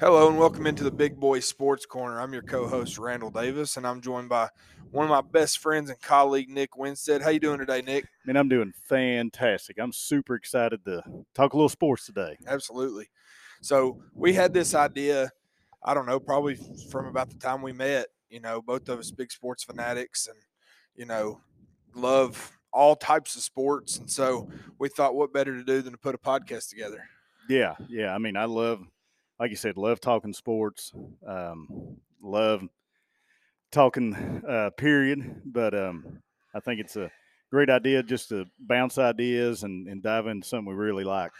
Hello and welcome into the Big Boy Sports Corner. I'm your co-host Randall Davis, and I'm joined by one of my best friends and colleague Nick Winstead. How you doing today, Nick? Man, I'm doing fantastic. I'm super excited to talk a little sports today. Absolutely. So we had this idea, I don't know, probably from about the time we met. You know, both of us big sports fanatics, and you know, love all types of sports, and so we thought, what better to do than to put a podcast together? Yeah, yeah. I mean, I love like you said, love talking sports. Um, love talking uh, period. But um, I think it's a great idea just to bounce ideas and, and dive into something we really like.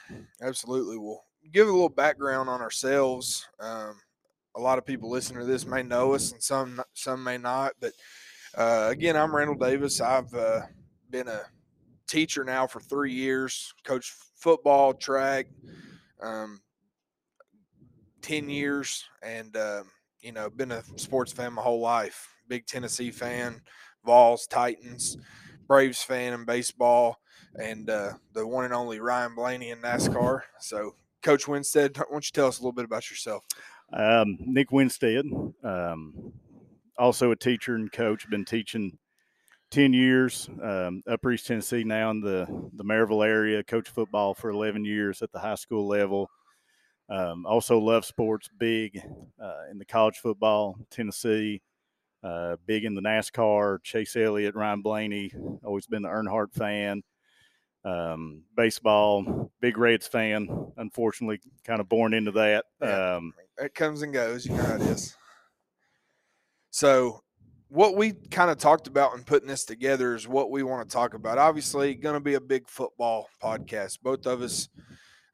Absolutely. We'll give a little background on ourselves. Um, a lot of people listening to this may know us, and some some may not. But uh, again, I'm Randall Davis. I've uh, been a teacher now for three years, coach football, track, um, 10 years and, um, you know, been a sports fan my whole life. Big Tennessee fan, Vols, Titans, Braves fan in baseball, and uh, the one and only Ryan Blaney in NASCAR. So, Coach Winstead, why don't you tell us a little bit about yourself? Um, Nick Winstead, um, also a teacher and coach, been teaching 10 years, um, Upper East Tennessee now in the, the Maryville area, coach football for 11 years at the high school level. Um, also love sports big uh, in the college football, Tennessee, uh, big in the NASCAR, Chase Elliott, Ryan Blaney, always been the Earnhardt fan. Um, baseball, big Reds fan. Unfortunately, kind of born into that. Yeah, um, it comes and goes. You know how it is. So, what we kind of talked about in putting this together is what we want to talk about. Obviously, going to be a big football podcast. Both of us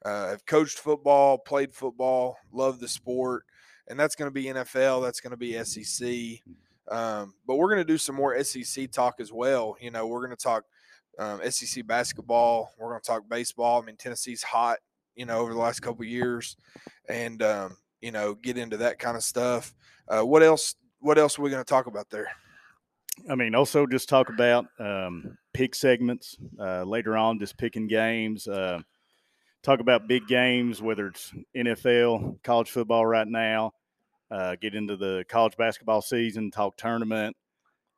uh, have coached football, played football, love the sport, and that's going to be NFL. That's going to be SEC. Mm-hmm. Um, but we're going to do some more SEC talk as well. You know, we're going to talk um, SEC basketball. We're going to talk baseball. I mean, Tennessee's hot. You know, over the last couple years, and um, you know, get into that kind of stuff. Uh, what else? What else are we going to talk about there? I mean, also just talk about um, pick segments uh, later on, just picking games. Uh, talk about big games, whether it's NFL, college football right now, uh, get into the college basketball season, talk tournament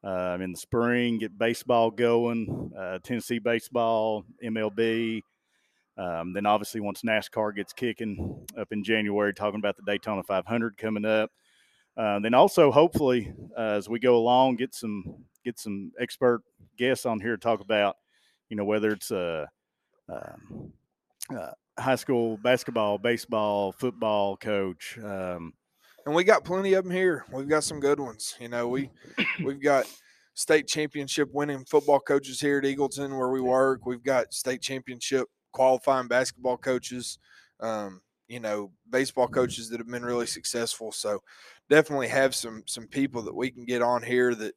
uh, in the spring, get baseball going, uh, Tennessee baseball, MLB. Um, then obviously once NASCAR gets kicking up in January, talking about the Daytona 500 coming up. Uh, then also hopefully uh, as we go along, get some get some expert guests on here to talk about, you know, whether it's a um, uh, high school basketball, baseball, football coach. Um, and we got plenty of them here. We've got some good ones. You know, we we've got state championship winning football coaches here at Eagleton where we work. We've got state championship qualifying basketball coaches. Um, you know, baseball coaches that have been really successful. So definitely have some some people that we can get on here that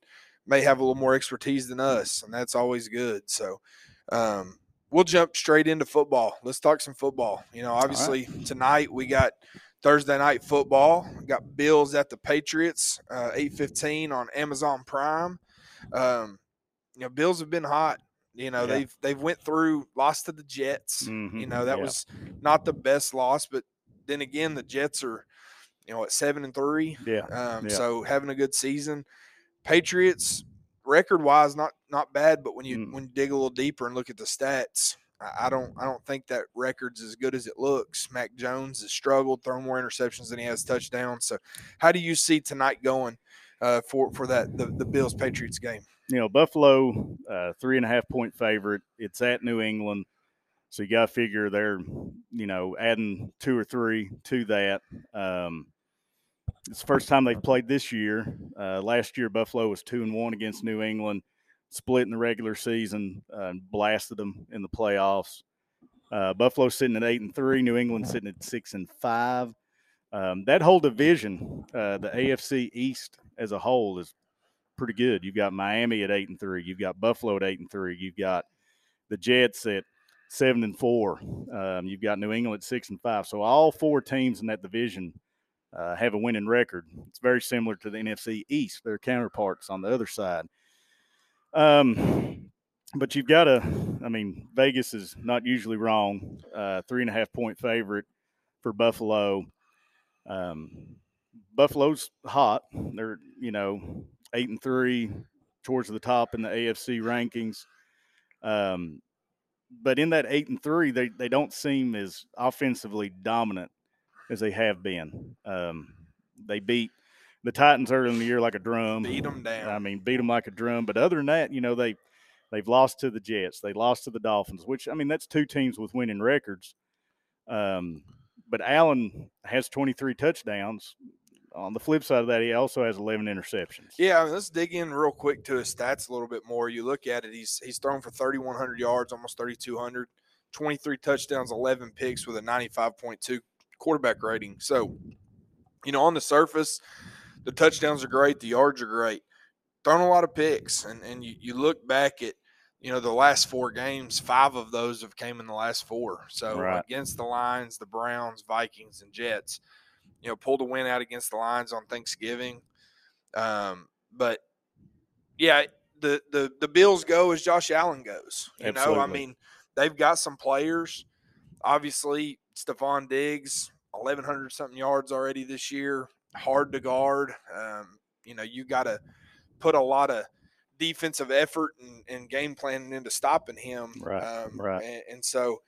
may have a little more expertise than us, and that's always good. So um, we'll jump straight into football. Let's talk some football. You know, obviously right. tonight we got Thursday night football. We got Bills at the Patriots, uh, eight fifteen on Amazon Prime. Um, you know, Bills have been hot. You know, yeah. they've they've went through, lost to the Jets. Mm-hmm. You know, that yeah. was not the best loss, but then again, the Jets are, you know, at seven and three. Yeah. Um, yeah. So having a good season. Patriots record wise, not not bad, but when you mm. when you dig a little deeper and look at the stats, I, I don't I don't think that record's as good as it looks. Mac Jones has struggled, thrown more interceptions than he has touchdowns. So, how do you see tonight going uh, for for that the, the Bills Patriots game? You know, Buffalo uh, three and a half point favorite. It's at New England. So you got to figure they're, you know, adding two or three to that. Um, it's the first time they've played this year. Uh, last year, Buffalo was two and one against New England, split in the regular season, uh, and blasted them in the playoffs. Uh, Buffalo sitting at eight and three, New England sitting at six and five. Um, that whole division, uh, the AFC East as a whole, is pretty good. You've got Miami at eight and three. You've got Buffalo at eight and three. You've got the Jets at seven and four. Um, you've got New England at six and five. So all four teams in that division uh, have a winning record. It's very similar to the NFC East, their counterparts on the other side. Um, but you've got to, I mean, Vegas is not usually wrong. Uh, three and a half point favorite for Buffalo. Um, Buffalo's hot. They're you know eight and three, towards the top in the AFC rankings. Um, but in that eight and three, they they don't seem as offensively dominant as they have been. Um, they beat the Titans early in the year like a drum. Beat them down. I mean, beat them like a drum. But other than that, you know, they they've lost to the Jets. They lost to the Dolphins, which I mean, that's two teams with winning records. Um, but Allen has 23 touchdowns. On the flip side of that, he also has 11 interceptions. Yeah, I mean, let's dig in real quick to his stats a little bit more. You look at it; he's he's thrown for 3,100 yards, almost 3,200, 23 touchdowns, 11 picks with a 95.2 quarterback rating. So, you know, on the surface, the touchdowns are great, the yards are great. Thrown a lot of picks, and and you, you look back at you know the last four games, five of those have came in the last four. So Right. against the Lions, the Browns, Vikings, and Jets, you know, pulled a win out against the Lions on Thanksgiving. Um, but yeah, the the the Bills go as Josh Allen goes. You know, I mean, they've got some players. Obviously, Stefon Diggs, eleven hundred something yards already this year. Hard to guard. Um, you know, you got to put a lot of defensive effort and, and game planning into stopping him. Right, Um, right. And, and so,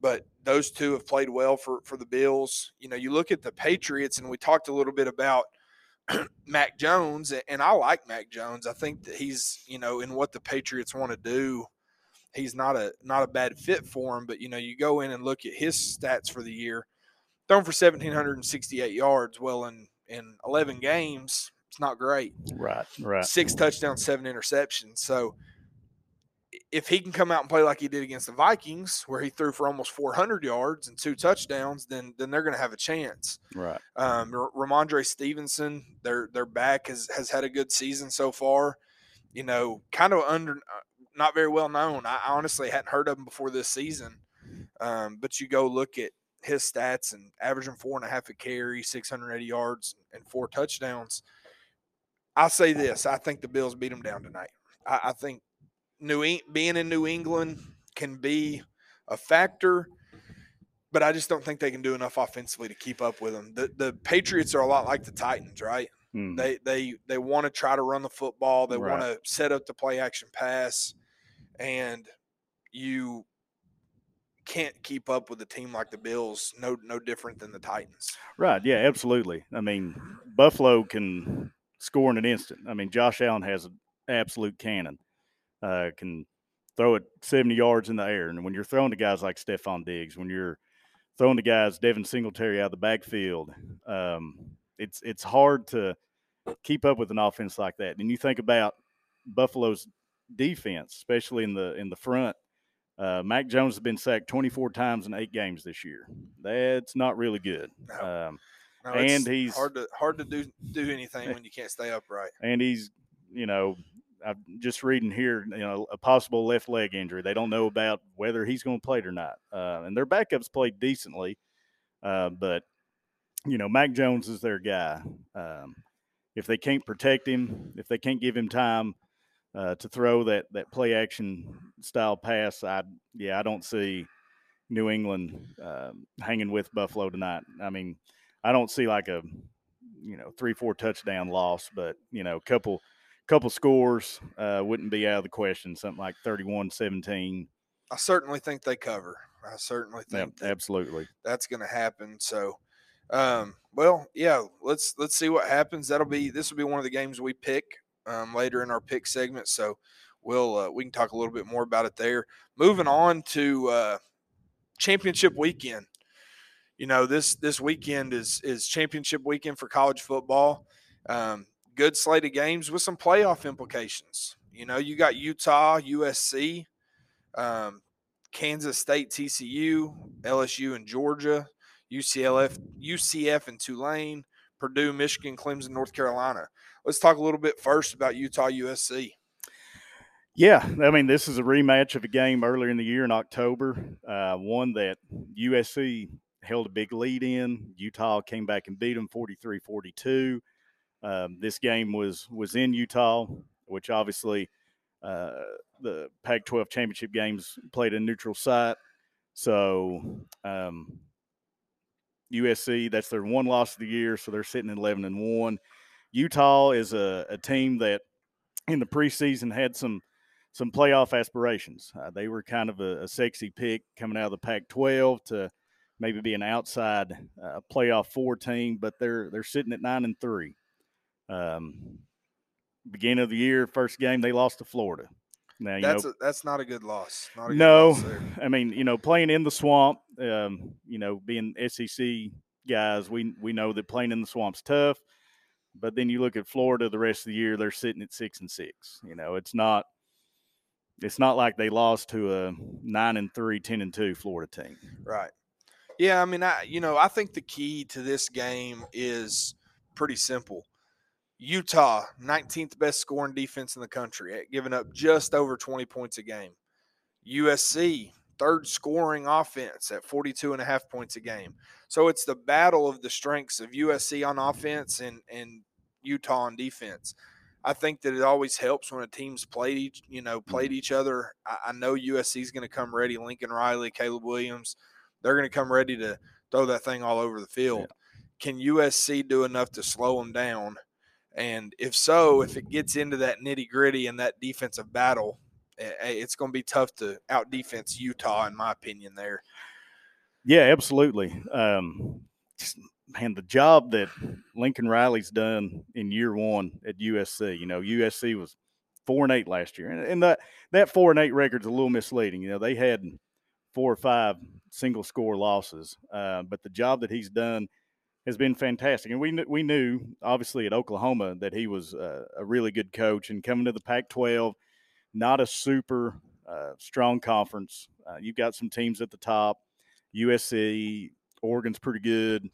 but those two have played well for for the Bills. You know, you look at the Patriots, and we talked a little bit about Mac Jones, and I like Mac Jones. I think that he's, you know, in what the Patriots want to do, he's not a not a bad fit for him. But you know, you go in and look at his stats for the year, thrown for seventeen hundred and sixty eight yards. Well, in in eleven games, it's not great. Right, right. Six touchdowns, seven interceptions. So if he can come out and play like he did against the Vikings, where he threw for almost 400 yards and two touchdowns, then then they're going to have a chance. Right. Um, Rhamondre Stevenson, their their back has has had a good season so far. You know, kind of under, uh, not very well known. I I honestly hadn't heard of him before this season. Um, but you go look at his stats and averaging four and a half a carry, 680 yards, and four touchdowns. I'll say this: I think the Bills beat them down tonight. I, I think New being in New England can be a factor but I just don't think they can do enough offensively to keep up with them. The the Patriots are a lot like the Titans, right? Hmm. They they they want to try to run the football. They want to set up the play action pass, and you can't keep up with a team like the Bills. No no different than the Titans. Right. Yeah, absolutely. I mean, Buffalo can score in an instant. I mean, Josh Allen has an absolute cannon. Uh, can throw it 70 yards in the air. And when you're throwing to guys like Stefon Diggs, when you're throwing to guys Devin Singletary out of the backfield, um, it's it's hard to keep up with an offense like that. And you think about Buffalo's defense, especially in the in the front. Uh, Mac Jones has been sacked 24 times in eight games this year. That's not really good. No. Um, No, And he's- hard to hard to do do anything when you can't stay upright. and he's, you know, I'm just reading here, you know, a possible left leg injury. They don't know about whether he's going to play it or not. Uh, and their backups played decently, uh, but you know, Mac Jones is their guy. Um, if they can't protect him, if they can't give him time uh, to throw that that play action style pass, I yeah, I don't see New England um, hanging with Buffalo tonight. I mean, I don't see like a you know three four touchdown loss, but you know, couple couple scores uh, wouldn't be out of the question. Something like 31-17. I certainly think they cover. I certainly Yeah, think that absolutely. that's going to happen. So, um, well, yeah, let's let's see what happens. That'll be this will be one of the games we pick um, later in our pick segment. So, we'll uh, we can talk a little bit more about it there. Moving on to uh, championship weekend. You know this this weekend is is championship weekend for college football. Um, good slate of games with some playoff implications. You know, you got Utah, USC, um, Kansas State, TCU, LSU, and Georgia, UCLF, UCF, and Tulane, Purdue, Michigan, Clemson, North Carolina. Let's talk a little bit first about Utah, USC. Yeah, I mean, this is a rematch of a game earlier in the year in October, uh, one that USC held a big lead in. Utah came back and beat them 43 42. Um, this game was was in Utah, which obviously uh, the Pac 12 championship games played a neutral site. So, um, USC, that's their one loss of the year, so they're sitting at 11 and 1. Utah is a, a team that in the preseason had some some playoff aspirations. Uh, they were kind of a, a, sexy pick coming out of the Pac-12 to maybe be an outside uh, playoff four team, but they're they're sitting at nine and three. Um, beginning of the year, first game they lost to Florida. Now that's know, a, that's not a good loss. A good no, loss I mean you know playing in the swamp, um, you know being SEC guys, we we know that playing in the swamp's tough. But then you look at Florida the rest of the year; they're sitting at six and six. You know, it's not it's not like they lost to a nine and three, 10 and two Florida team. Right. Yeah, I mean, I you know I think the key to this game is pretty simple. Utah, 19th best scoring defense in the country, giving up just over 20 points a game. USC, third scoring offense at 42 and a half points a game. So it's the battle of the strengths of USC on offense and, and Utah on defense. I think that it always helps when a team's played each, you know, played mm-hmm. each other. I, I know USC is going to come ready. Lincoln Riley, Caleb Williams, they're going to come ready to throw that thing all over the field. Yeah. Can USC do enough to slow them down? And if so, if it gets into that nitty gritty and that defensive battle, it's going to be tough to out defense Utah, in my opinion. There. Yeah, absolutely. Um, man, the job that Lincoln Riley's done in year one at USC. You know, USC was four and eight last year, and, and that that four and eight record's a little misleading. You know, they had four or five single score losses, uh, but the job that he's done has been fantastic. And we knew, we knew obviously at Oklahoma that he was uh, a really good coach. And coming to the Pac-12, not a super uh, strong conference. Uh, you've got some teams at the top. USC, Oregon's pretty good.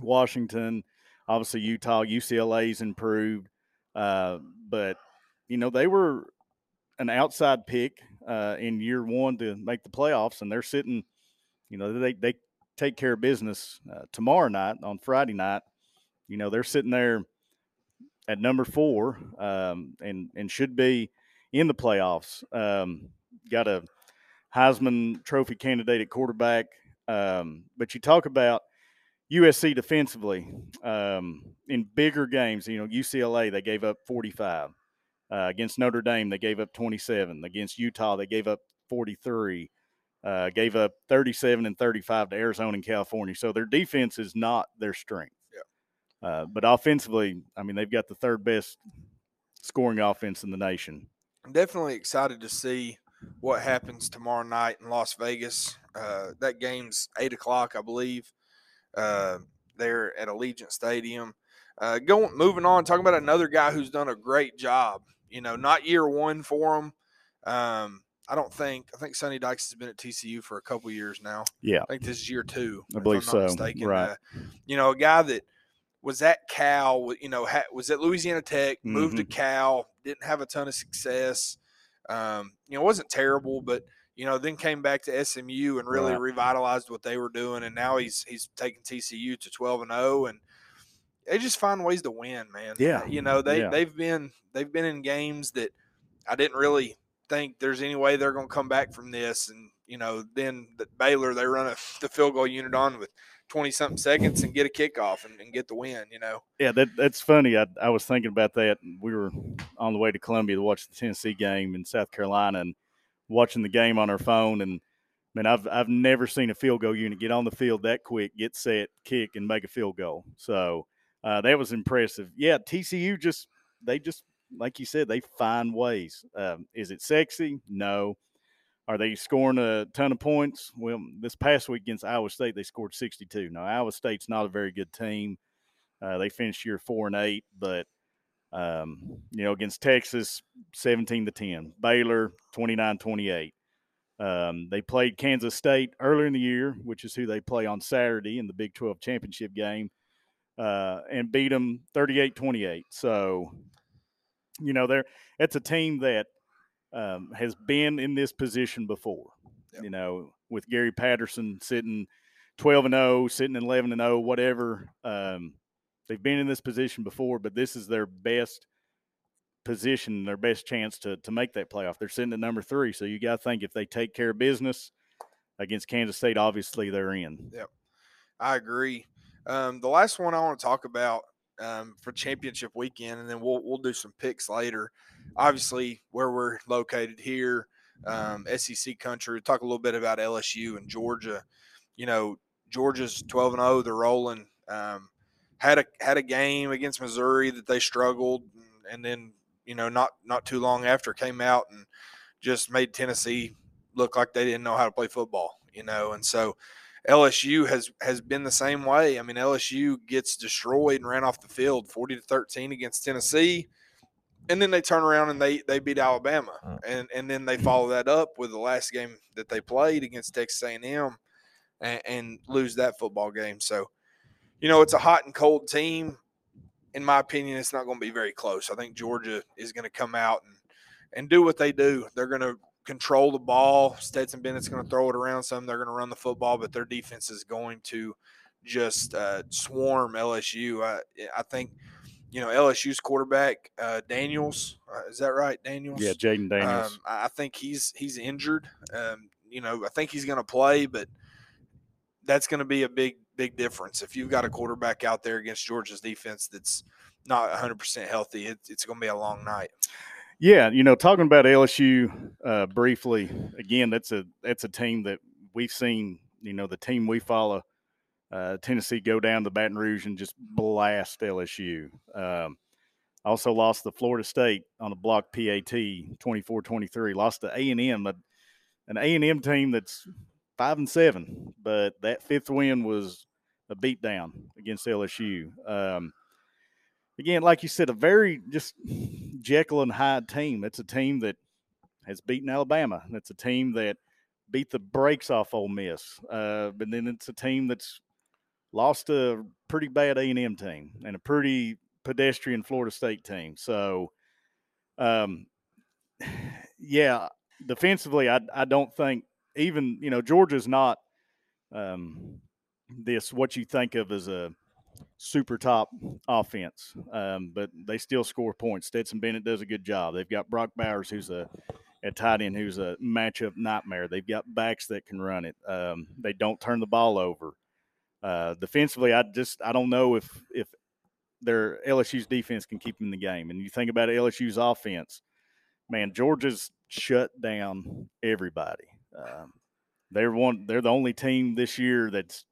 Washington, obviously Utah, UCLA's improved, uh, but you know they were an outside pick uh, in year one to make the playoffs, and they're sitting. You know they they take care of business uh, tomorrow night on Friday night. You know they're sitting there at number four um, and and should be in the playoffs. Um, got a Heisman Trophy candidate at quarterback, um, but you talk about USC defensively um, in bigger games. You know UCLA they gave up 45 uh, against Notre Dame they gave up 27 against Utah they gave up 43 uh, gave up 37 and 35 to Arizona and California. So their defense is not their strength. Yeah. Uh, but offensively, I mean, they've got the third best scoring offense in the nation. I'm definitely excited to see what happens tomorrow night in Las Vegas. Uh, that game's eight o'clock, I believe. Uh, there at Allegiant Stadium. Uh, going moving on, talking about another guy who's done a great job. You know, not year one for him. Um, I don't think I think Sonny Dykes has been at TCU for a couple years now. Yeah, I think this is year two. I believe so. Mistaken. Right. Uh, you know, a guy that was at Cal. You know, was at Louisiana Tech. Mm-hmm. Moved to mm-hmm. Cal. Didn't have a ton of success. Um, you know, wasn't terrible, but you know, then came back to SMU and really right. revitalized what they were doing, and now he's he's taking TCU to twelve and zero, and they just find ways to win, man. Yeah, you know they yeah. they've been they've been in games that I didn't really think there's any way they're going to come back from this. And, you know, then the Baylor, they run a, the field goal unit on with 20 something seconds and get a kickoff and, and, get the win, you know? Yeah, that, that's funny. I, I was thinking about that. We were on the way to Columbia to watch the Tennessee game in South Carolina and watching the game on our phone. And, man, I've, I've never seen a field goal unit get on the field that quick, get set, kick, and make a field goal. So uh, that was impressive. Yeah, TCU just, they just like you said, they find ways. Um, is it sexy? No. Are they scoring a ton of points? Well, this past week against Iowa State, they scored 62. Now, Iowa State's not a very good team. Uh, they finished year four and eight, but um, you know, against Texas, 17 to 10. Baylor, 29 28. Um, they played Kansas State earlier in the year, which is who they play on Saturday in the Big 12 championship game, uh, and beat them 38 28. So you know, they're it's a team that um, has been in this position before. Yep. You know, with Gary Patterson sitting twelve and zero, sitting eleven and zero, whatever. Um, they've been in this position before, but this is their best position, their best chance to to make that playoff. They're sitting at number three, so you got to think if they take care of business against Kansas State, obviously they're in. Yep. I agree. Um, the last one I want to talk about um, for championship weekend, and then we'll we'll do some picks later. Obviously, where we're located here, um, SEC country. Talk a little bit about LSU and Georgia. You know, Georgia's twelve and zero. They're rolling. Um, had a had a game against Missouri that they struggled, and, and then you know not not too long after came out and just made Tennessee look like they didn't know how to play football. You know, and so LSU has has been the same way. I mean, LSU gets destroyed and ran off the field, forty to thirteen against Tennessee, and then they turn around and they they beat Alabama, and and then they follow that up with the last game that they played against Texas A and M, and lose that football game. So, you know, it's a hot and cold team. In my opinion, it's not going to be very close. I think Georgia is going to come out and and do what they do. They're going to control the ball. Stetson Bennett's going to throw it around some. They're going to run the football, but their defense is going to just uh, swarm LSU. I, I think, you know, LSU's quarterback uh, Daniels, uh, is that right, Daniels? Yeah, Jayden Daniels. Um, I think he's he's injured. Um, you know, I think he's going to play, but that's going to be a big big difference if you've got a quarterback out there against Georgia's defense that's not 100% healthy. It, it's going to be a long night. Yeah, you know, talking about LSU uh, briefly again, that's a that's a team that we've seen. You know, the team we follow, uh, Tennessee, go down to Baton Rouge and just blast LSU. Um, also lost the Florida State on a block PAT 24-23. Lost to A and M, an A and M team that's five and seven, but that fifth win was a beatdown against LSU. Um, again, like you said, a very just Jekyll and Hyde team. It's a team that has beaten Alabama. It's a team that beat the brakes off Ole Miss. Uh, but then it's a team that's lost a pretty bad A and M team and a pretty pedestrian Florida State team. So, um, yeah, defensively, I I don't think even you know Georgia's not um, this what you think of as a super top offense, um, but they still score points. Stetson Bennett does a good job. They've got Brock Bowers, who's a at tight end, who's a matchup nightmare. They've got backs that can run it. Um, they don't turn the ball over. Uh, defensively, I just I don't know if if their LSU's defense can keep them in the game. And you think about LSU's offense, man, Georgia's shut down everybody. Um, they're one. They're the only team this year that's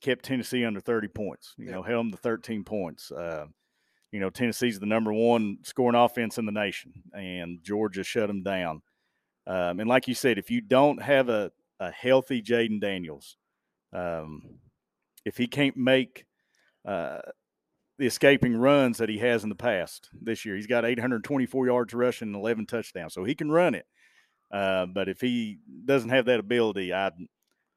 kept Tennessee under 30 points. You know, held them to 13 points. Uh, you know, Tennessee's the number one scoring offense in the nation, and Georgia shut them down. Um, and like you said, if you don't have a, a healthy Jayden Daniels, um, if he can't make uh, the escaping runs that he has in the past this year, he's got 824 yards rushing and 11 touchdowns, so he can run it. Uh, but if he doesn't have that ability, I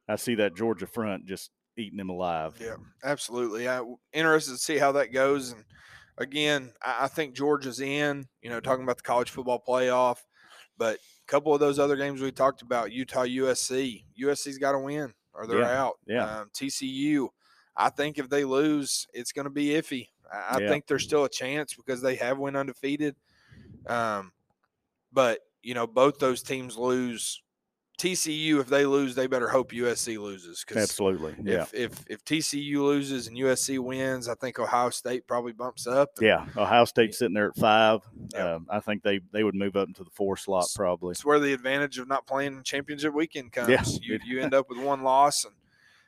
I see that Georgia front just eating him alive. Yeah, absolutely. I interested to see how that goes. And again, I, I think Georgia's in. You know, talking about the college football playoff, but a couple of those other games we talked about, Utah, USC. USC's got to win or they're Yeah, out. yeah. Um, TCU. I think if they lose, it's going to be iffy. I, I think there's still a chance because they have went undefeated. Um, but you know, both those teams lose. TCU, if they lose, they better hope USC loses Absolutely. Yeah. if, if if TCU loses and USC wins, I think Ohio State probably bumps up. and Yeah. Ohio State's sitting there at five. Yeah. Um, I think they, they would move up into the four slot probably. It's where the advantage of not playing championship weekend comes. Yeah. You you end up with one loss, and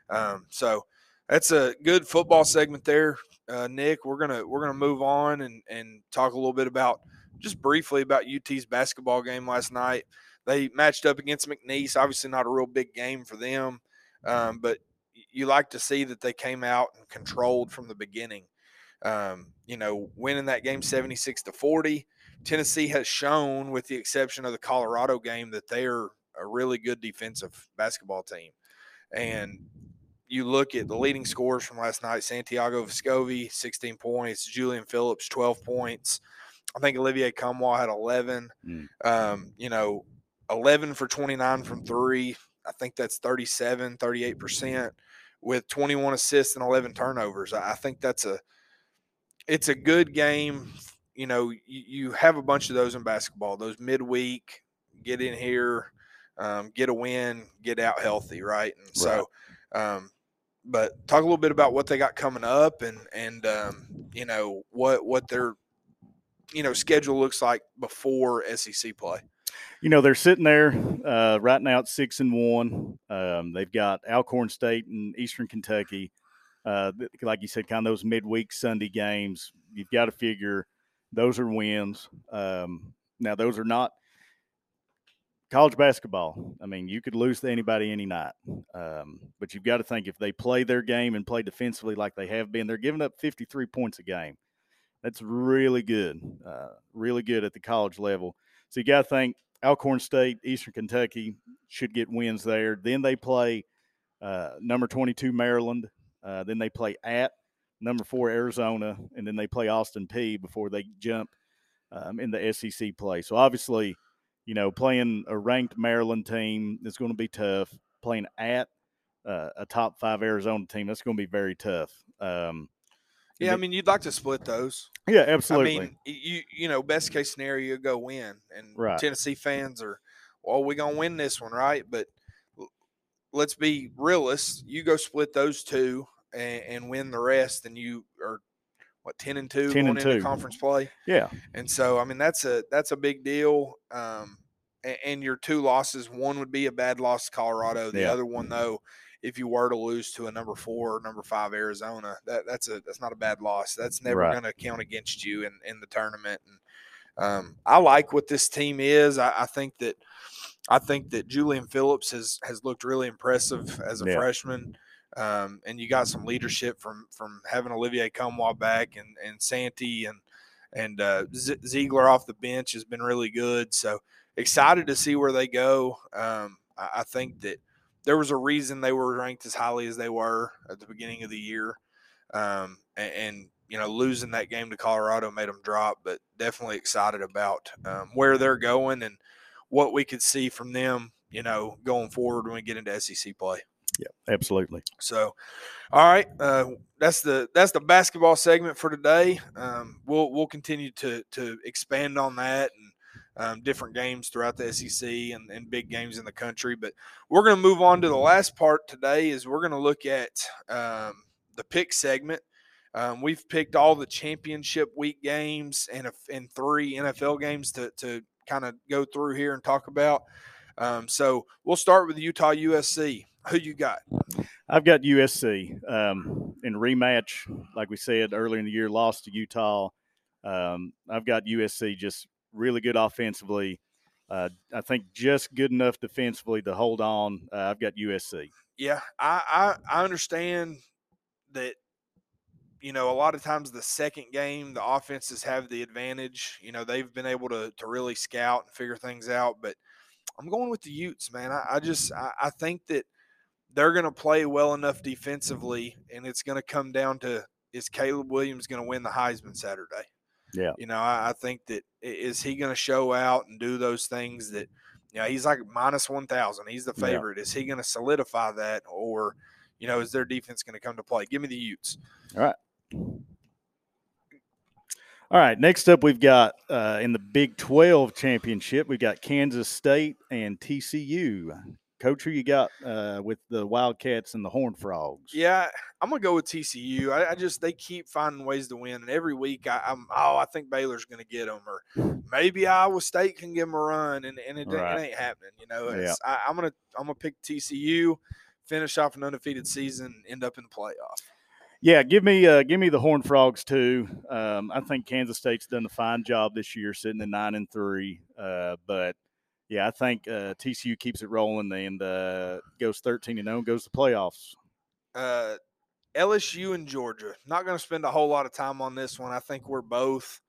um, so that's a good football segment there, uh, Nick. We're gonna we're gonna move on and and talk a little bit about just briefly about UT's basketball game last night. They matched up against McNeese. Obviously, not a real big game for them, um, but you like to see that they came out and controlled from the beginning. Um, you know, winning that game seventy six to forty. Tennessee has shown, with the exception of the Colorado game, that they are a really good defensive basketball team. And you look at the leading scores from last night Santiago Vescovi, 16 points, Julian Phillips, 12 points. I think Olivier Nkamhoua had 11. Mm. Um, you know, 11 for 29 from three. I think that's 37, 38% with 21 assists and 11 turnovers. I think that's a it's a good game. You know, you, you have a bunch of those in basketball. Those midweek, get in here, um, get a win, get out healthy, right? And so, um, but talk a little bit about what they got coming up and and um, you know what what their you know schedule looks like before SEC play. You know they're sitting there uh, right now at six and one. Um, they've got Alcorn State and Eastern Kentucky. Uh, like you said, kind of those midweek Sunday games. You've got to figure those are wins. Um, now those are not college basketball. I mean, you could lose to anybody any night, um, but you've got to think if they play their game and play defensively like they have been, they're giving up 53 points a game. That's really good, uh, really good at the college level. So you got to think Alcorn State, Eastern Kentucky should get wins there. Then they play uh, number 22 Maryland. Uh, then they play at number four Arizona, and then they play Austin Peay before they jump um, in the SEC play. So obviously you know, playing a ranked Maryland team is going to be tough. Playing at uh, a top five Arizona team, that's going to be very tough. Um, yeah, I mean, you'd like to split those. Yeah, absolutely. I mean, you you know, best case scenario, you go win, and right. Tennessee fans are, well, we're gonna win this one, right? But let's be realists. You go split those two and, and win the rest, and you are what ten and two 10 going and into two. conference play. Yeah, And so, I mean, that's a that's a big deal. Um, and, and your two losses, one would be a bad loss to Colorado. The Yeah. other one, though, if you were to lose to a number four or number five Arizona, that that's a that's not a bad loss. That's never Right. going to count against you in in the tournament. And um, I like what this team is. I, I think that I think that Julian Phillips has has looked really impressive as a Yeah. freshman. Um, and you got some leadership from from having Olivier Nkamhoua back and and Santee and and uh, Z- Zeigler off the bench has been really good. So excited to see where they go. Um, I, I think that there was a reason they were ranked as highly as they were at the beginning of the year, um, and, and you know losing that game to Colorado made them drop. But definitely excited about um, where they're going and what we could see from them. You know, going forward when we get into SEC play. yeah, absolutely. So, all right, uh, that's the that's the basketball segment for today. Um, we'll we'll continue to to expand on that and um, different games throughout the SEC and, and big games in the country. But we're going to move on to the last part today. Is we're going to look at um, the pick segment. Um, we've picked all the championship week games and and three NFL games to to kind of go through here and talk about. Um, so we'll start with Utah USC. Who you got? I've got USC um, in rematch, like we said earlier in the year, lost to Utah. Um, I've got USC just really good offensively. Uh, I think just good enough defensively to hold on. Uh, I've got USC. Yeah, I, I I understand that. You know, a lot of times the second game, the offenses have the advantage. You know, they've been able to to really scout and figure things out. But I'm going with the Utes, man. I, I just I, I think that they're going to play well enough defensively, and it's going to come down to is Caleb Williams going to win the Heisman Saturday? Yeah. You know, I, I think that is he going to show out and do those things that, you know, he's like minus 1,000. He's the Yeah. favorite. Is he going to solidify that or, you know, is their defense going to come to play? Give me the Utes. All right, next up we've got uh, in the Big 12 championship, we've got Kansas State and TCU. Coach, who you got uh, with the Wildcats and the Horned Frogs? Yeah, I'm gonna go with TCU. I, I just they keep finding ways to win, and every week I, I'm oh I think Baylor's gonna get them, or maybe Iowa State can give them a run, and, and it, Right. it ain't happening. You know, Yeah. I, I'm gonna I'm gonna pick TCU, finish off an undefeated season, end up in the playoff. Yeah, give me uh, give me the Horned Frogs too. Um, I think Kansas State's done a fine job this year, sitting at nine and three. Uh, but yeah, I think uh, TCU keeps it rolling and uh, goes thirteen and zero, goes to playoffs. Uh, LSU and Georgia. Not going to spend a whole lot of time on this one. I think we're both,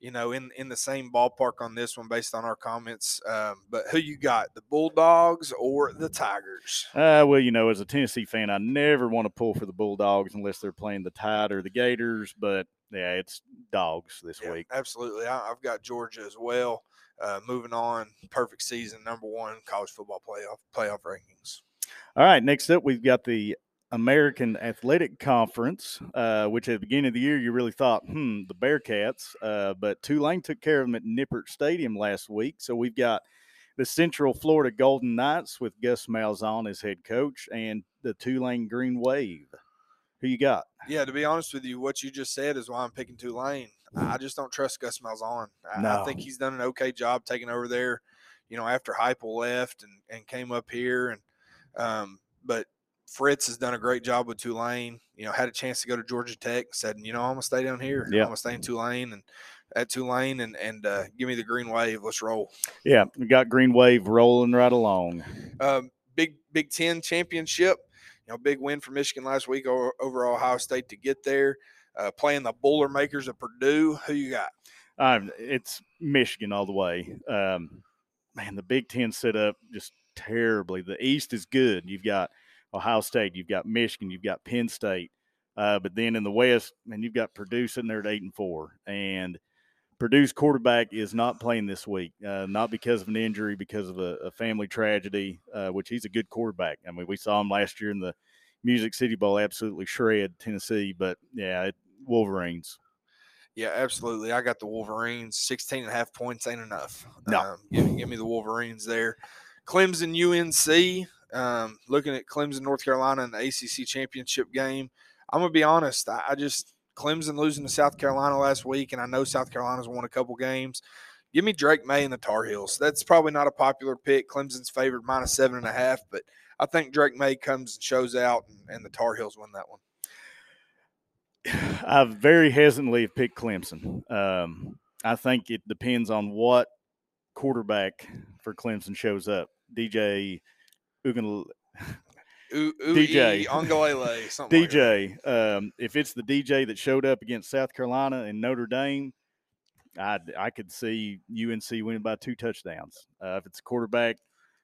you know, in in the same ballpark on this one based on our comments. Um, but who you got, the Bulldogs or the Tigers? Uh, well, you know, as a Tennessee fan, I never want to pull for the Bulldogs unless they're playing the Tide or the Gators. But yeah, it's dogs this Yeah, week. absolutely. I, I've got Georgia as well. Uh, moving on, perfect season, number one college football playoff playoff rankings. All right, next up, we've got the American Athletic Conference, uh, which at the beginning of the year you really thought, hmm, the Bearcats. Uh, but Tulane took care of them at Nippert Stadium last week. So we've got the Central Florida Golden Knights with Gus Malzahn as head coach, and the Tulane Green Wave. Who you got? Yeah, to be honest with you, what you just said is why I'm picking Tulane. I just don't trust Gus Malzahn. I, No. I think he's done an okay job taking over there, you know, after Heupel left and, and came up here. And um, but Fritz has done a great job with Tulane. You know, had a chance to go to Georgia Tech. Said, you know, I'm gonna stay down here. Yeah. I'm gonna stay in Tulane and at Tulane and and uh, give me the green wave. Let's roll. Yeah, we got Green Wave rolling right along. Um, big Big Ten championship. You know, big win for Michigan last week over, over Ohio State to get there. Uh, playing the Boilermakers of Purdue. Who you got? Um, it's Michigan all the way. Um, man, the Big Ten set up just terribly. The East is good. You've got Ohio State, you've got Michigan, you've got Penn State, uh, but then in the West, man, you've got Purdue sitting there at eight and four, and Purdue's quarterback is not playing this week, uh, not because of an injury, because of a, a family tragedy, uh, which he's a good quarterback. I mean, we saw him last year in the Music City Bowl, absolutely shred Tennessee, but yeah, it, Wolverines. Yeah, absolutely. I got the Wolverines. 16 and a half points ain't enough. No. Um, give, give me the Wolverines there. Clemson UNC. Um, looking at Clemson, North Carolina in the ACC championship game. I'm going to be honest. I, I just, Clemson losing to South Carolina last week, and I know South Carolina's won a couple games. Give me Drake Maye and the Tar Heels. That's probably not a popular pick. Clemson's favored minus seven and a half, but I think Drake Maye comes and shows out, and, and the Tar Heels win that one. I very hesitantly have picked Clemson. Um, I think it depends on what quarterback for Clemson shows up. DJ Ugan DJ. Angalele, something like that. DJ. Um, if it's the DJ that showed up against South Carolina and Notre Dame, I I could see UNC winning by two touchdowns. Uh, if it's a quarterback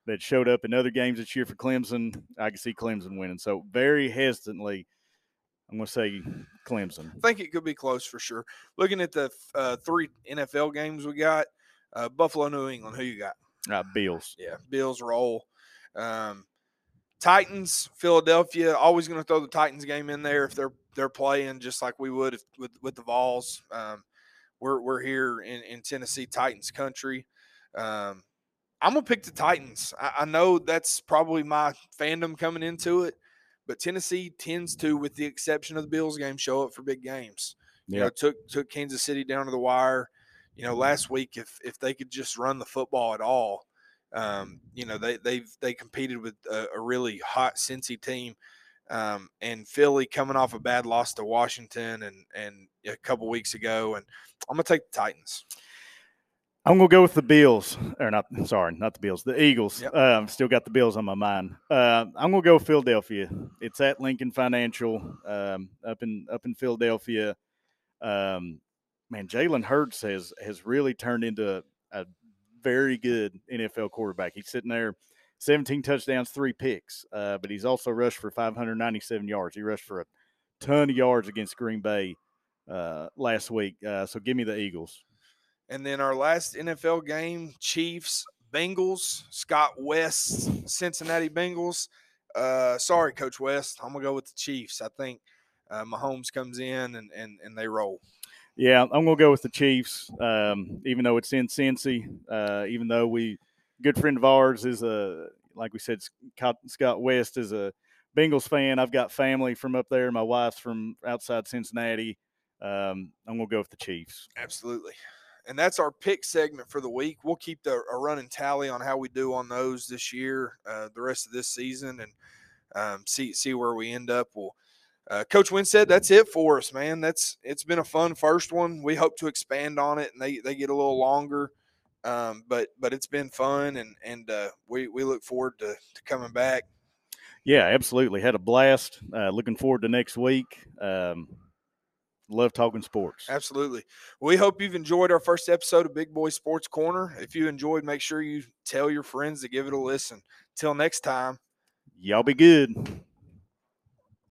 that showed up in other games this year for Clemson, I could see Clemson winning. So very hesitantly, I'm going to say Clemson. I think it could be close for sure. Looking at the uh, three NFL games we got, uh, Buffalo, New England. Who you got? Uh, Bills. Yeah, Bills roll. Um, Titans, Philadelphia. Always going to throw the Titans game in there if they're they're playing just like we would if, with with the Vols. Um, we're we're here in, in Tennessee Titans country. Um, I'm gonna pick the Titans. I, I know that's probably my fandom coming into it, but Tennessee tends to, with the exception of the Bills game, show up for big games. You know, took took Kansas City down to the wire. You know, last week if if they could just run the football at all, um, you know they they've they competed with a, a really hot Cincy team, um, and Philly coming off a bad loss to Washington and and a couple weeks ago, and I'm gonna take the Titans. I'm gonna go with the Bills, or not? Sorry, not the Bills. The Eagles. Yep. Um, still got the Bills on my mind. Uh, I'm gonna go Philadelphia. It's at Lincoln Financial, um, up in up in Philadelphia. Um, man, Jalen Hurts has has really turned into a, a very good NFL quarterback. He's sitting there, 17 touchdowns, three picks, uh, but he's also rushed for 597 yards. He rushed for a ton of yards against Green Bay uh, last week. Uh, so give me the Eagles. And then our last NFL game, Chiefs, Bengals, Scott West, Cincinnati Bengals. Uh, sorry, Coach West. I'm gonna go with the Chiefs. I think uh, Mahomes comes in and, and and they roll. Yeah, I'm gonna go with the Chiefs. Um, even though it's in Cincy, uh, even though we good friend of ours is a like we said, Scott, West is a Bengals fan. I've got family from up there. My wife's from outside Cincinnati. Um, I'm gonna go with the Chiefs. Absolutely. And that's our pick segment for the week. We'll keep the, a running tally on how we do on those this year, uh, the rest of this season, and um, see see where we end up. Well, uh, Coach Winstead that's it for us, man. That's it's been a fun first one. We hope to expand on it, and they, they get a little longer. Um, but but it's been fun, and and uh, we we look forward to, to coming back. Yeah, absolutely. Had a blast. Uh, looking forward to next week. Um, love talking sports. Absolutely. We hope you've enjoyed our first episode of Big Boy Sports Corner. If you enjoyed, make sure you tell your friends to give it a listen. Till next time. Y'all be good.